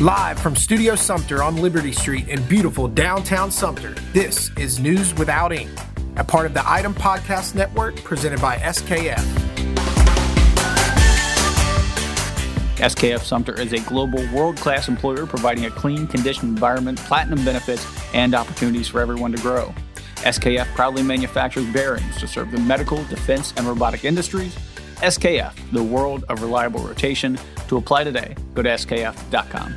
Live from Studio Sumter on Liberty Street in beautiful downtown Sumter, this is News Without Ink, a part of the Item Podcast Network presented by SKF. SKF Sumter is a global world class employer providing a clean, conditioned environment, platinum benefits, and opportunities for everyone to grow. SKF proudly manufactures bearings to serve the medical, defense, and robotic industries. SKF, the world of reliable rotation. To apply today, go to skf.com.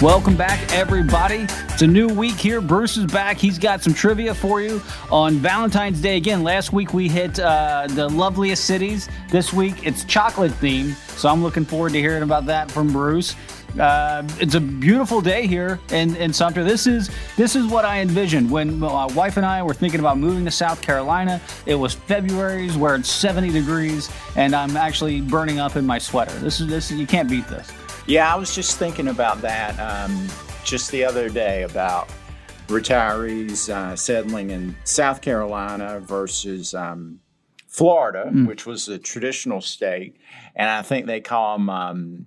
Welcome back, everybody. It's a new week here. Bruce is back. He's got some trivia for you on Valentine's Day. Again, last week we hit uh, the loveliest cities. This week it's chocolate themed, so I'm looking forward to hearing about that from Bruce. Uh, it's a beautiful day here in, in Sumter. This is this is what I envisioned when my wife and I were thinking about moving to South Carolina. It was February's where it's 70 degrees, and I'm actually burning up in my sweater. This is this. You can't beat this. Yeah, I was just thinking about that um, just the other day about retirees uh, settling in South Carolina versus um, Florida, mm. which was a traditional state, and I think they call them um,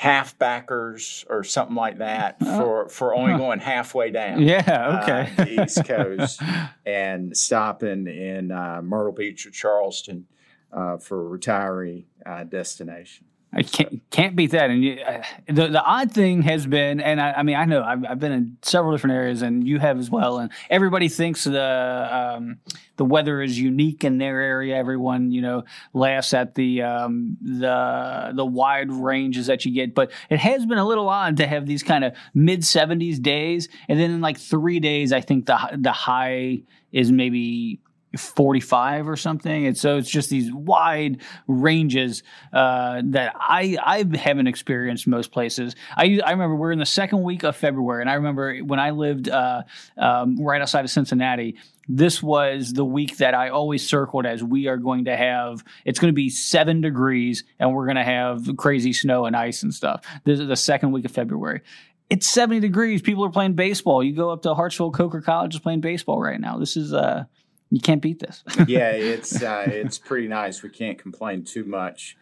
halfbackers or something like that oh. for for only going halfway down. Yeah, okay. Uh, the East Coast and stopping in uh, Myrtle Beach or Charleston uh, for a retiree uh, destination. I can't can't beat that. And you, uh, the the odd thing has been, and I, I mean, I know I've, I've, been in several different areas, and you have as well. And everybody thinks the um, the weather is unique in their area. Everyone, you know, laughs at the um, the the wide ranges that you get. But it has been a little odd to have these kind of mid seventies days, and then in like three days, I think the the high is maybe 45 or something. And so it's just these wide ranges uh, that I I haven't experienced most places. I I remember we're in the second week of February, and I remember when I lived uh, um, right outside of Cincinnati. This was the week that I always circled as we are going to have. It's going to be seven degrees, and we're going to have crazy snow and ice and stuff. This is the second week of February it's 70 degrees. People are playing baseball. You go up to Hartsville Coker College is playing baseball right now. This is uh you can't beat this. yeah, it's uh, it's pretty nice. We can't complain too much.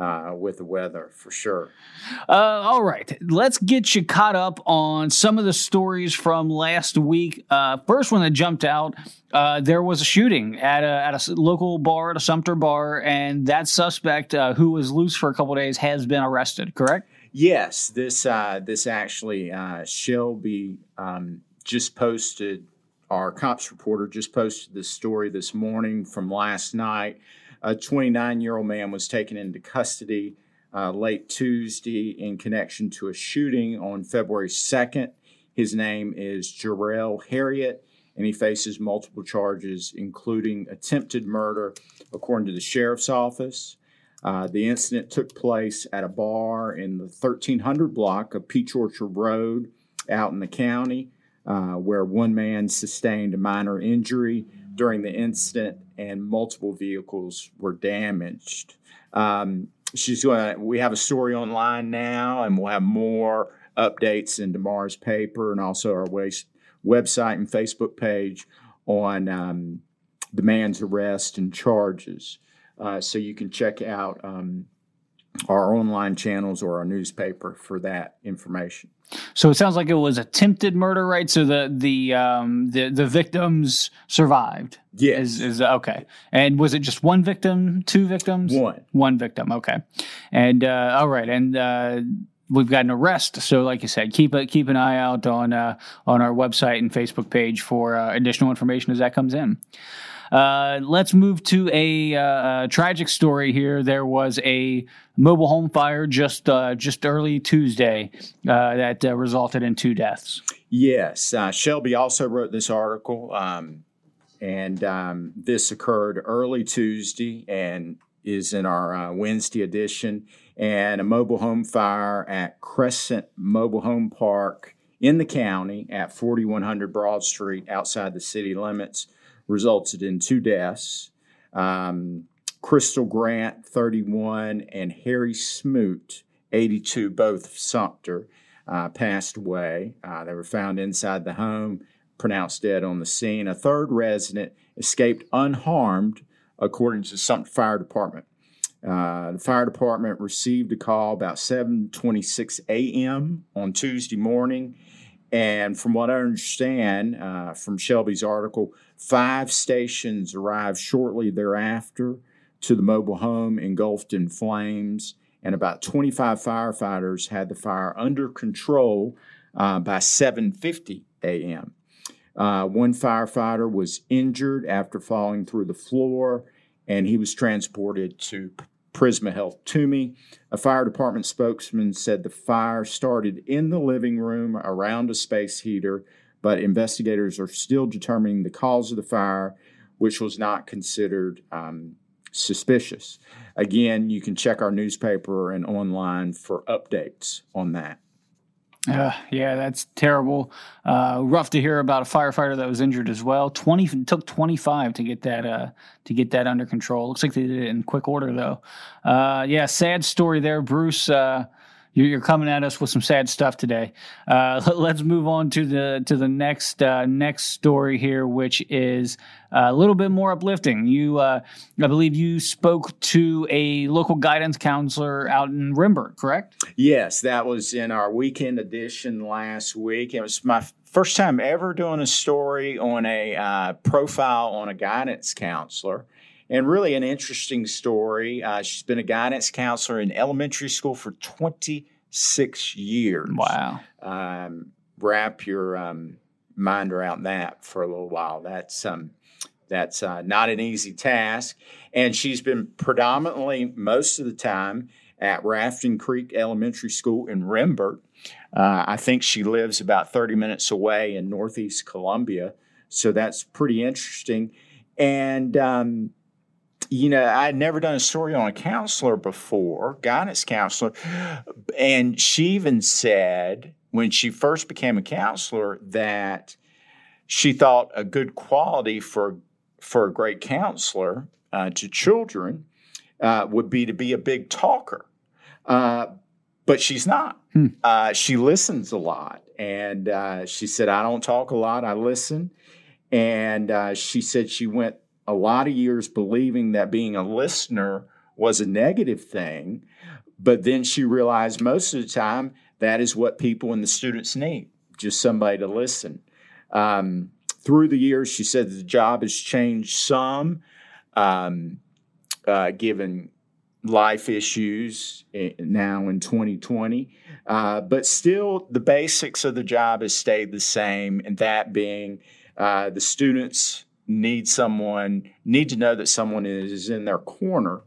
Uh, with the weather for sure. Uh, all right, let's get you caught up on some of the stories from last week. Uh, first one that jumped out, uh, there was a shooting at a at a local bar, at a Sumter bar, and that suspect uh, who was loose for a couple days has been arrested. Correct? Yes, this uh, this actually Shelby um, just posted our cops reporter just posted this story this morning from last night. A 29 year old man was taken into custody uh, late Tuesday in connection to a shooting on February 2nd. His name is Jarrell Harriet, and he faces multiple charges, including attempted murder, according to the sheriff's office. Uh, the incident took place at a bar in the 1300 block of Peach Orchard Road out in the county uh, where one man sustained a minor injury during the incident and multiple vehicles were damaged. Um, she's going. We have a story online now, and we'll have more updates in tomorrow's paper and also our waste, website and Facebook page on um, the man's arrest and charges. Uh, so you can check out um, our online channels or our newspaper for that information. So it sounds like it was attempted murder, right? So the the um, the the victims survived. Yes. Is, is okay. And was it just one victim, two victims? One. One victim. Okay. And uh, all right. And uh, we've got an arrest. So, like you said, keep a, keep an eye out on uh, on our website and Facebook page for uh, additional information as that comes in. Uh, let's move to a, uh, tragic story here. There was a mobile home fire just uh, just early Tuesday uh, that uh, resulted in two deaths. Yes, Shelby also wrote this article, um, and um, this occurred early Tuesday and is in our Wednesday edition. And a mobile home fire at Crescent Mobile Home Park in the county at 4100 Broad Street outside the city limits resulted in two deaths. Um, Crystal Grant, 31, and Harry Smoot, 82, both Sumter, uh, passed away. Uh, they were found inside the home pronounced dead on the scene. A third resident escaped unharmed, according to Sumter Fire Department. Uh, the fire department received a call about 7:26 a.m. on Tuesday morning, and from what I understand uh, from Shelby's article, five stations arrived shortly thereafter to the mobile home engulfed in flames, and about 25 firefighters had the fire under control uh, by 7:50 a.m. Uh, one firefighter was injured after falling through the floor, and he was transported to Prisma Health Tuomey. A fire department spokesman said the fire started in the living room around a space heater, but investigators are still determining the cause of the fire, which was not considered um, suspicious. Again, you can check our newspaper and online for updates on that. Uh, yeah, that's terrible. Uh, rough to hear about a firefighter that was injured as well. Twenty took twenty five to get that uh, to get that under control. Looks like they did it in quick order though. Uh, yeah, sad story there, Bruce. You're coming at us with some sad stuff today. Uh, let's move on to the to the next uh, next story here, which is a little bit more uplifting. You, uh, I believe, you spoke to a local guidance counselor out in Rembert, correct? Yes, that was in our weekend edition last week. It was my first time ever doing a story on a uh, profile on a guidance counselor and really an interesting story. Uh, she's been a guidance counselor in elementary school for 26 years. Wow. Um, wrap your um, mind around that for a little while. That's um, that's uh, not an easy task. And she's been predominantly most of the time at Rafting Creek Elementary School in Rembert. Uh, I think she lives about 30 minutes away in Northeast Columbia. So that's pretty interesting. And um, you know, I had never done a story on a counselor before, guidance counselor. And she even said when she first became a counselor that she thought a good quality for for a great counselor uh, to children uh, would be to be a big talker. Uh, but she's not. Hmm. Uh, she listens a lot. And uh, she said, I don't talk a lot, I listen. And uh, she said she went a lot of years believing that being a listener was a negative thing. But then she realized most of the time that is what people and the students need just somebody to listen. Um, through the years, she said the job has changed some, um, uh, given life issues now in 2020. Uh, but still, the basics of the job has stayed the same, and that being uh, the students need someone, need to know that someone is in their corner.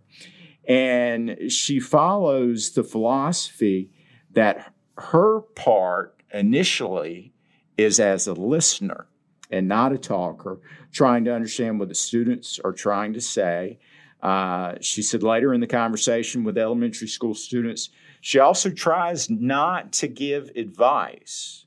And she follows the philosophy that her part initially is as a listener and not a talker, trying to understand what the students are trying to say. Uh, she said later in the conversation with elementary school students, she also tries not to give advice.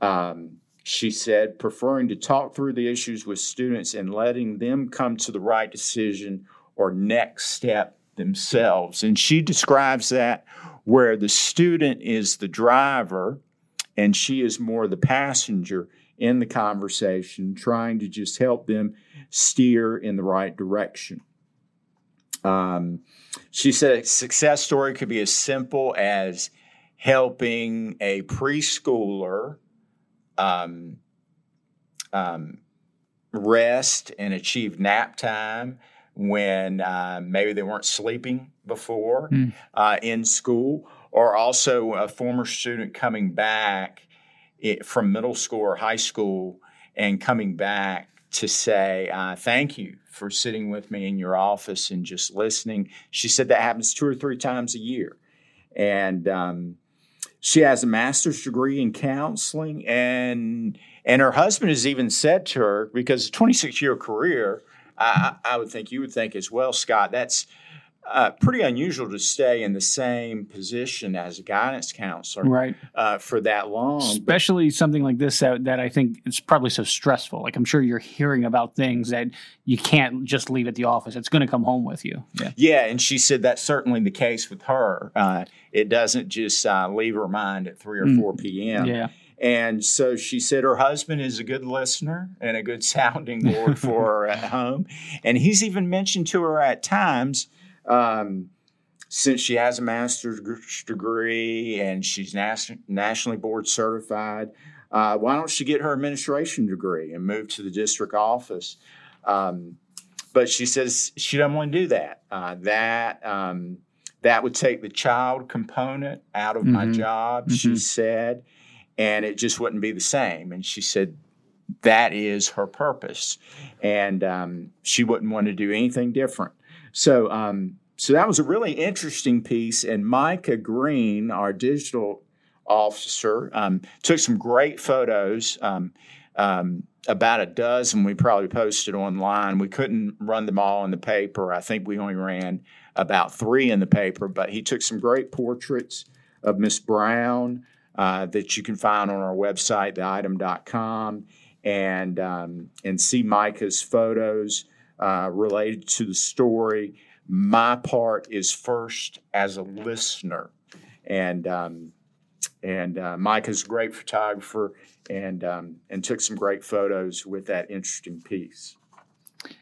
Um, she said, preferring to talk through the issues with students and letting them come to the right decision or next step themselves. And she describes that where the student is the driver and she is more the passenger in the conversation, trying to just help them steer in the right direction. Um, she said a success story could be as simple as helping a preschooler um, um, rest and achieve nap time when uh, maybe they weren't sleeping before mm. uh, in school, or also a former student coming back it, from middle school or high school and coming back to say uh, thank you for sitting with me in your office and just listening. She said that happens two or three times a year, and um, she has a master's degree in counseling, and and her husband has even said to her because a 26 year career, I, I would think you would think as well, Scott. That's uh, pretty unusual to stay in the same position as a guidance counselor right. Uh, for that long. Especially but, something like this that, that I think is probably so stressful. Like I'm sure you're hearing about things that you can't just leave at the office. It's going to come home with you. Yeah. Yeah. And she said that's certainly the case with her. Uh, it doesn't just uh, leave her mind at 3 or mm. 4 p.m. Yeah. And so she said her husband is a good listener and a good sounding board for her at home. And he's even mentioned to her at times, um, since she has a master's degree and she's nas- nationally board certified, uh, why don't she get her administration degree and move to the district office? Um, but she says she doesn't want to do that. Uh, that um, that would take the child component out of mm-hmm. my job. Mm-hmm. She said, and it just wouldn't be the same. And she said that is her purpose, and um, she wouldn't want to do anything different. So, um, so that was a really interesting piece. And Micah Green, our digital officer, um, took some great photos. Um, um, about a dozen we probably posted online. We couldn't run them all in the paper. I think we only ran about three in the paper, but he took some great portraits of Miss Brown uh, that you can find on our website, theitem.com, and um, and see Micah's photos uh, related to the story. My part is first as a listener, and um, and uh, Micah's a great photographer and um, and took some great photos with that interesting piece.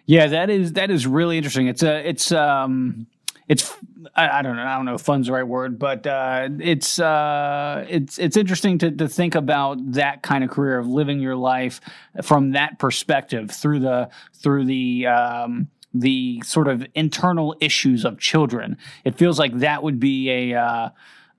Yeah, that is that is really interesting. It's a it's um it's I, I, don't know I don't know if fun's the right word, but uh, it's uh, it's it's interesting to to think about that kind of career of living your life from that perspective through the through the um, the sort of internal issues of children. It feels like that would be a uh,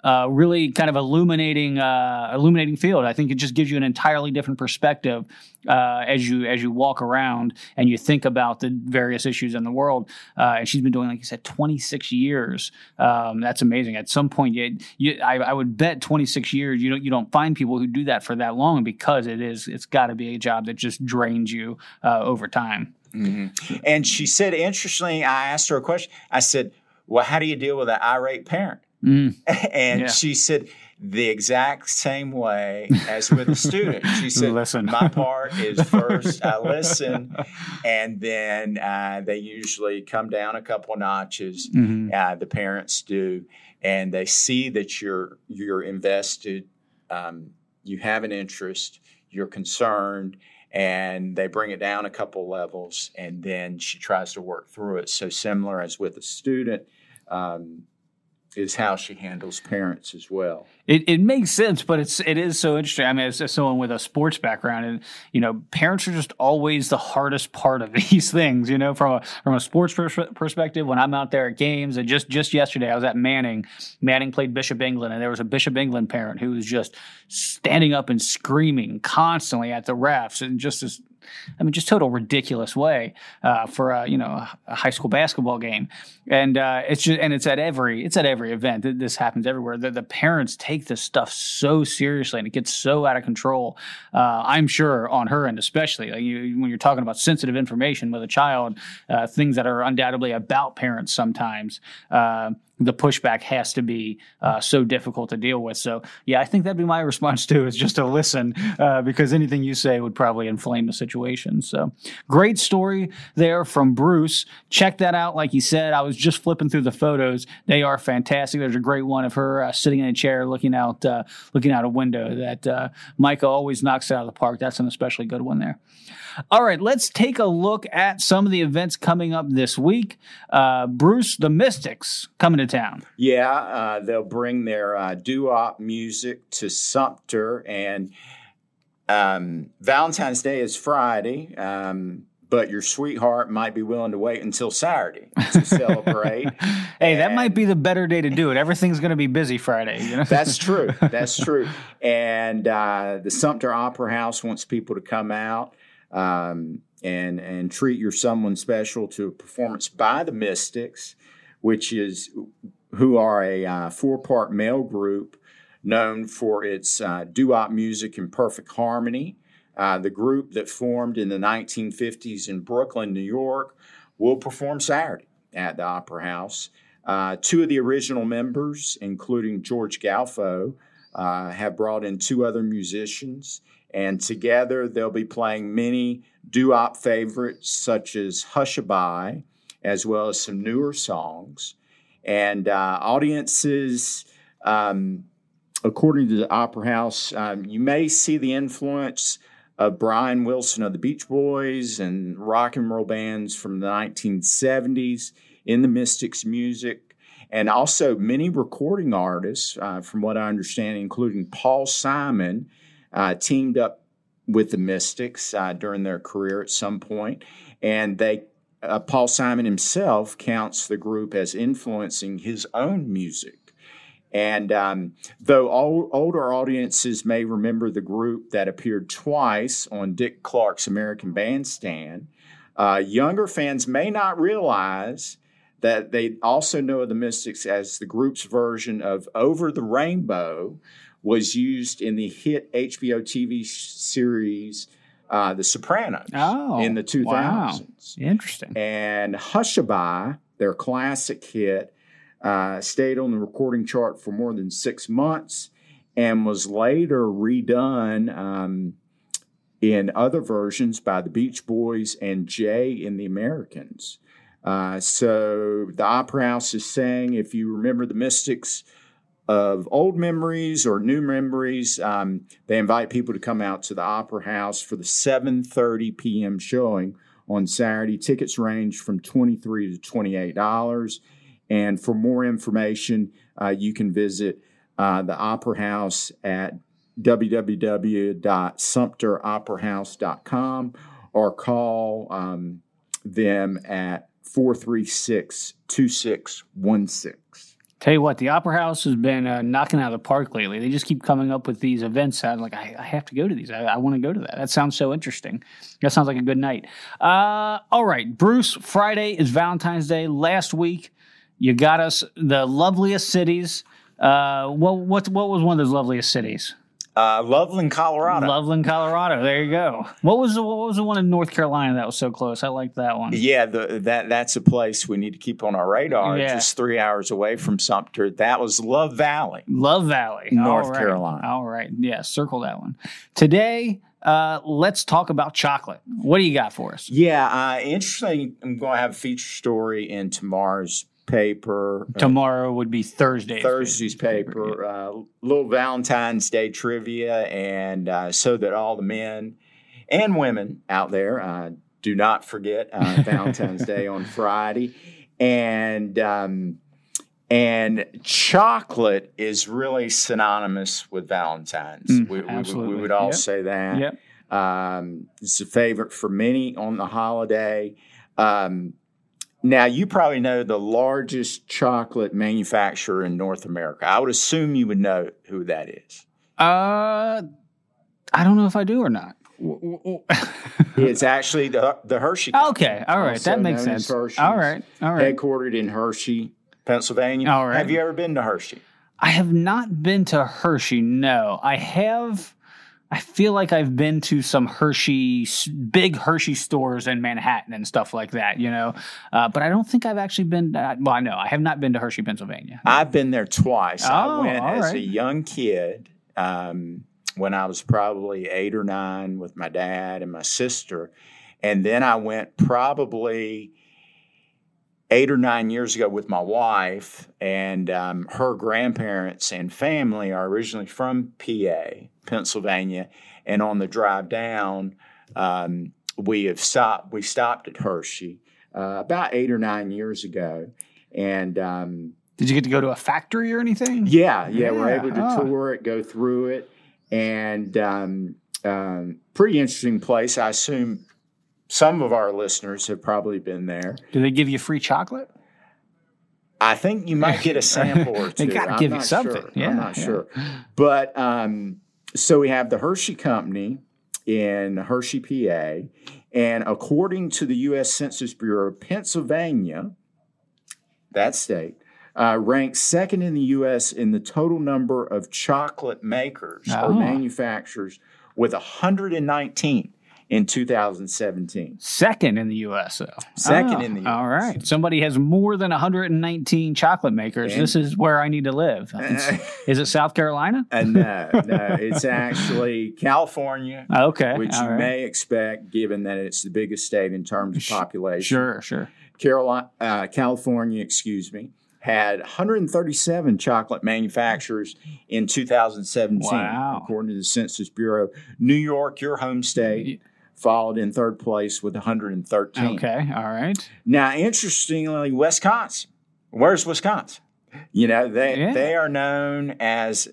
uh, really kind of illuminating uh, illuminating field. I think it just gives you an entirely different perspective uh, as you as you walk around and you think about the various issues in the world. Uh, and she's been doing, like you said, 26 years. Um, that's amazing. At some point, you, you, I, I, would bet 26 years you don't you don't find people who do that for that long because it is it's got to be a job that just drains you uh, over time. Mm-hmm. And she said, interestingly, I asked her a question. I said, "Well, how do you deal with an irate parent?" Mm. And yeah. she said, the exact same way as with a student. She said, listen. My part is first I listen, and then uh, they usually come down a couple notches. Mm-hmm. Uh, the parents do, and they see that you're you're invested, um, you have an interest, you're concerned, and they bring it down a couple levels, and then she tries to work through it. So similar as with a student. Um, is how she handles parents as well. It, it makes sense, but it's it is so interesting. I mean, as, as, someone with a sports background, and you know, parents are just always the hardest part of these things. You know, from a from a sports pers- perspective, when I'm out there at games, and just just yesterday, I was at Manning. Manning played Bishop England, and there was a Bishop England parent who was just standing up and screaming constantly at the refs, and just as I mean, just total ridiculous way uh, for a you know a high school basketball game, and uh, it's just and it's at every it's at every event. This happens everywhere. The, the parents take this stuff so seriously, and it gets so out of control. Uh, I'm sure on her end, especially like you, when you're talking about sensitive information with a child, uh, things that are undoubtedly about parents sometimes uh, the pushback has to be uh, so difficult to deal with. So, yeah, I think that'd be my response too, is just to listen, uh, because anything you say would probably inflame the situation. So, great story there from Bruce. Check that out. Like you said, I was just flipping through the photos. They are fantastic. There's a great one of her uh, sitting in a chair, looking out, uh, looking out a window. That uh, Micah always knocks out of the park. That's an especially good one there. All right, let's take a look at some of the events coming up this week. Uh, Bruce, the Mystics coming to town. Yeah, uh, they'll bring their uh, doo-wop music to Sumter, and um, Valentine's Day is Friday. Um, but your sweetheart might be willing to wait until Saturday to celebrate. hey, and that might be the better day to do it. Everything's going to be busy Friday. You know? that's true. That's true. And uh, the Sumter Opera House wants people to come out um, and and treat your someone special to a performance by the Mystics, which is who are a uh, four part male group known for its uh, doo-wop music in perfect harmony. Uh, the group that formed in the 1950s in Brooklyn, New York, will perform Saturday at the Opera House. Uh, two of the original members, including George Galfo, uh, have brought in two other musicians and together they'll be playing many doo-wop favorites such as Hushabye, as well as some newer songs. And uh, audiences um, according to the Opera House, um, you may see the influence of Brian Wilson of the Beach Boys and rock and roll bands from the 1970s in the Mystics music. And also, many recording artists, uh, from what I understand, including Paul Simon, uh, teamed up with the Mystics uh, during their career at some point, and they uh, Paul Simon himself counts the group as influencing his own music. And um, though older audiences may remember the group that appeared twice on Dick Clark's American Bandstand, uh, younger fans may not realize that they also know of the Mystics as the group's version of Over the Rainbow was used in the hit HBO TV series uh, The Sopranos Oh, in the 2000s. wow. Interesting. And Hushabye, their classic hit, uh, stayed on the recording chart for more than six months and was later redone um, in other versions by the Beach Boys and Jay and the Americans. Uh, so the Opera House is saying if you remember the Mystics of old memories or new memories, um, they invite people to come out to the Opera House for the 7:30 p.m. showing on Saturday. Tickets range from 23 to 28 dollars. And for more information, uh, you can visit uh, the Opera House at www.sumteroperahouse.com or call um, them at 436 2616. Tell you what, the Opera House has been uh, knocking out of the park lately. They just keep coming up with these events. I'm like, I, I have to go to these. I, I want to go to that. That sounds so interesting. That sounds like a good night. Uh, all right, Bruce. Friday is Valentine's Day. Last week, you got us the loveliest cities. Uh, what what what was one of those loveliest cities? Uh, Loveland, Colorado. Loveland, Colorado. There you go. What was the, what was the one in North Carolina that was so close? I liked that one. Yeah, the, that that's a place we need to keep on our radar. Yeah. Just three hours away from Sumter. That was Love Valley. Love Valley, North All right. Carolina. All right, yeah, circle that one. Today, uh, let's talk about chocolate. What do you got for us? Yeah, uh, interesting. I'm going to have a feature story in tomorrow's paper. uh, Tomorrow would be Thursday. Thursday's paper, uh, little Valentine's Day trivia, and uh, so that all the men and women out there uh, do not forget uh, Valentine's Day on Friday, and um, and chocolate is really synonymous with Valentine's. Mm, we, we, would- we would all Yep. say that. Yep. Um, it's a favorite for many on the holiday. Um, now, you probably know the largest chocolate manufacturer in North America. I would assume you would know who that is. Uh, I don't know if I do or not. It's actually the, the Hershey. Company, okay, all right, that makes sense. Hershey's, All right, all right. Headquartered in Hershey, Pennsylvania. All right. Have you ever been to Hershey? I have not been to Hershey. No, I have. I feel like I've been to some Hershey, big Hershey stores in Manhattan and stuff like that, you know. Uh, but I don't think I've actually been. Uh, well, I know I have not been to Hershey, Pennsylvania. I've been there twice. I Oh, went all as a young kid um, when I was probably eight or nine with my dad and my sister. And then I went probably eight or nine years ago with my wife, and um, her grandparents and family are originally from PA, Pennsylvania. And on the drive down, um, we have stopped. We stopped at Hershey uh, about eight or nine years ago, and um, Did you get to go to a factory or anything? yeah, yeah, we're able to ah. tour it, go through it, and um, um, pretty interesting place. I assume some of our listeners have probably been there. Do they give you free chocolate? I think you might get a sample or two. They gotta give you something. Sure. Yeah, I'm not yeah. sure. But um, so we have the Hershey Company in Hershey, PA, and according to the U.S. Census Bureau, Pennsylvania, that state, uh, ranks second in the U.S. in the total number of chocolate makers Oh. or manufacturers, with 119 in 2017. Second in the U.S. though. Second Oh, in the All US. right. Somebody has more than 119 chocolate makers. And- this is where I need to live. Is it South Carolina? And no, no, it's actually California. Okay. which all you right. may expect given that it's the biggest state in terms of population. Sure, sure. Carolina, uh, California, excuse me, had 137 chocolate manufacturers in 2017, Wow. according to the Census Bureau. New York, your home state, followed in third place with 113. Okay. All right. Now, interestingly, Wisconsin. Where's Wisconsin? You know, they Yeah. they are known as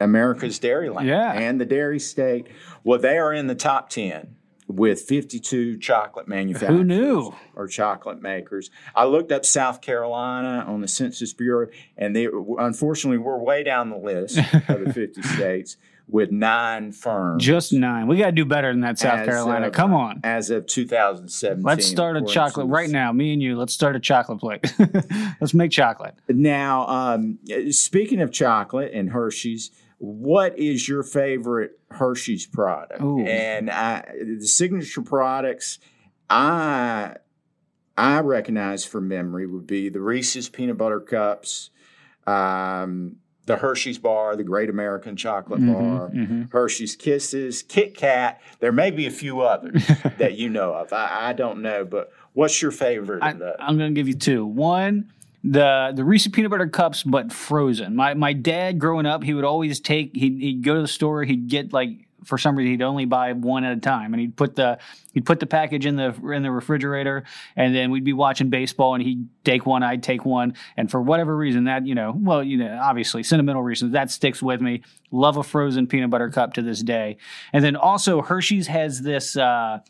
America's Dairyland Yeah. and the dairy state. Well, they are in the top 10 with 52 chocolate manufacturers Who knew? or chocolate makers. I looked up South Carolina on the Census Bureau, and they unfortunately we're way down the list of the 50 states with nine firms. Just nine. We got to do better than that, South Carolina. of- Come on. As of 2017. Let's start a chocolate right now. Me and you. Let's start a chocolate plate. Let's make chocolate. Now, um, speaking of chocolate and Hershey's, what is your favorite Hershey's product? Ooh. And I, the signature products, I I recognize from memory would be the Reese's peanut butter cups, um, the Hershey's bar, the Great American Chocolate Bar, mhm. Hershey's Kisses, Kit Kat. There may be a few others that you know of. I, I don't know, but what's your favorite I, I'm going to give you two. One, the the Reese peanut butter cups, but frozen. My my dad growing up, he would always take. He'd, he'd go to the store. He'd get like for some reason he'd only buy one at a time, and he'd put the he'd put the package in the in the refrigerator, and then we'd be watching baseball, and he'd take one, I'd take one, and for whatever reason that you know, well, you know, obviously sentimental reasons that sticks with me. Love a frozen peanut butter cup to this day, and then also Hershey's has this. Uh,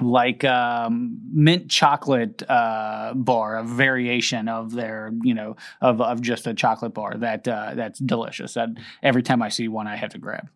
like um, mint chocolate uh, bar, a variation of their, you know, of, of just a chocolate bar that uh, that's delicious. That every time I see one, I have to grab.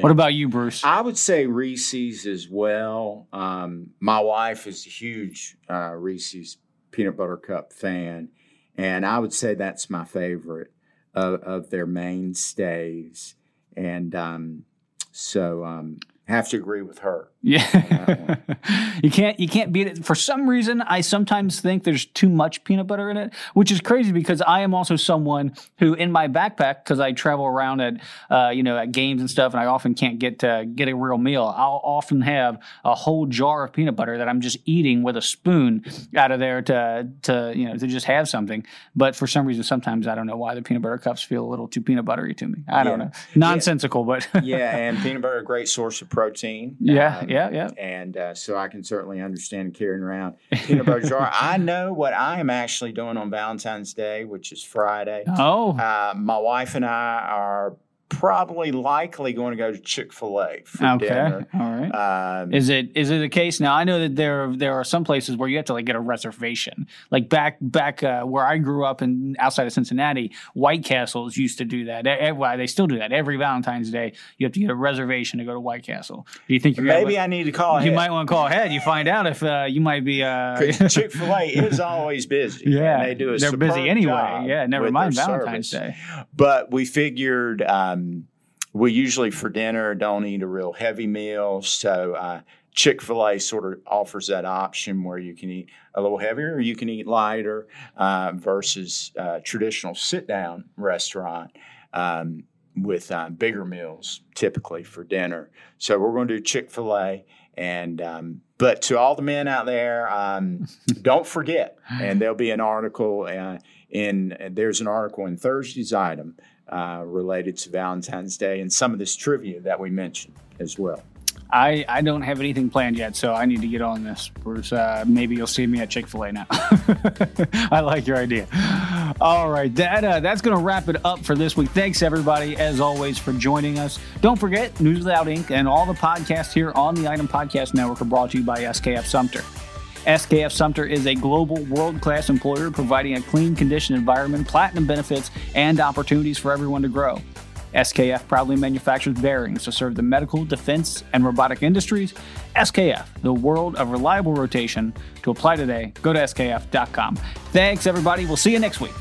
What about you, Bruce? I would say Reese's as well. Um, my wife is a huge uh, Reese's peanut butter cup fan, and I would say that's my favorite of, of their mainstays. And um, so, um, have to agree with her. Yeah, you can't you can't beat it. For some reason, I sometimes think there's too much peanut butter in it, which is crazy because I am also someone who, in my backpack, because I travel around at uh, you know at games and stuff, and I often can't get to get a real meal. I'll often have a whole jar of peanut butter that I'm just eating with a spoon out of there to to you know to just have something. But for some reason, sometimes I don't know why the peanut butter cups feel a little too peanut buttery to me. I don't Yeah. know, nonsensical, but Yeah, and peanut butter, a great source of protein. yeah, Um, yeah, yeah. and uh, so I can certainly understand carrying around peanut butter jar. I know what I am actually doing on Valentine's Day, which is Friday. Oh, Uh, my wife and I are probably likely going to go to Chick Fil A for okay, dinner. all right. Um, Is it is it a case now? I know that there there are some places where you have to like get a reservation. Like back back uh, where I grew up in outside of Cincinnati, White Castles used to do that. Well, they still do that every Valentine's Day. You have to get a reservation to go to White Castle. Do you think you're maybe gonna, I need to call you ahead. might want to call ahead? You find out if uh, you might be. Uh, Chick Fil A is always busy. yeah, and they do a they're busy anyway. Yeah, never mind Valentine's service. Day. But we figured um, we usually for dinner don't eat a real heavy meal, so uh, Chick Fil A sort of offers that option where you can eat a little heavier or you can eat lighter uh, versus uh, traditional sit down restaurant. Um, with uh, bigger meals typically for dinner, so we're going to do Chick Fil A, and um, but to all the men out there, um, don't forget, and there'll be an article uh, in there's an article in Thursday's item uh, related to Valentine's Day and some of this trivia that we mentioned as well. I, I don't have anything planned yet, so I need to get on this, Bruce. Uh, maybe you'll see me at Chick Fil A now. I like your idea. All right, that uh, that's going to wrap it up for this week. Thanks everybody, as always, for joining us. Don't forget, News Without Ink and all the podcasts here on the Item Podcast Network are brought to you by SKF Sumter. SKF Sumter is a global world class employer providing a clean condition environment, platinum benefits, and opportunities for everyone to grow. SKF proudly manufactures bearings to serve the medical, defense, and robotic industries. SKF, the world of reliable rotation. To apply today, go to skf.com. Thanks, everybody. We'll see you next week.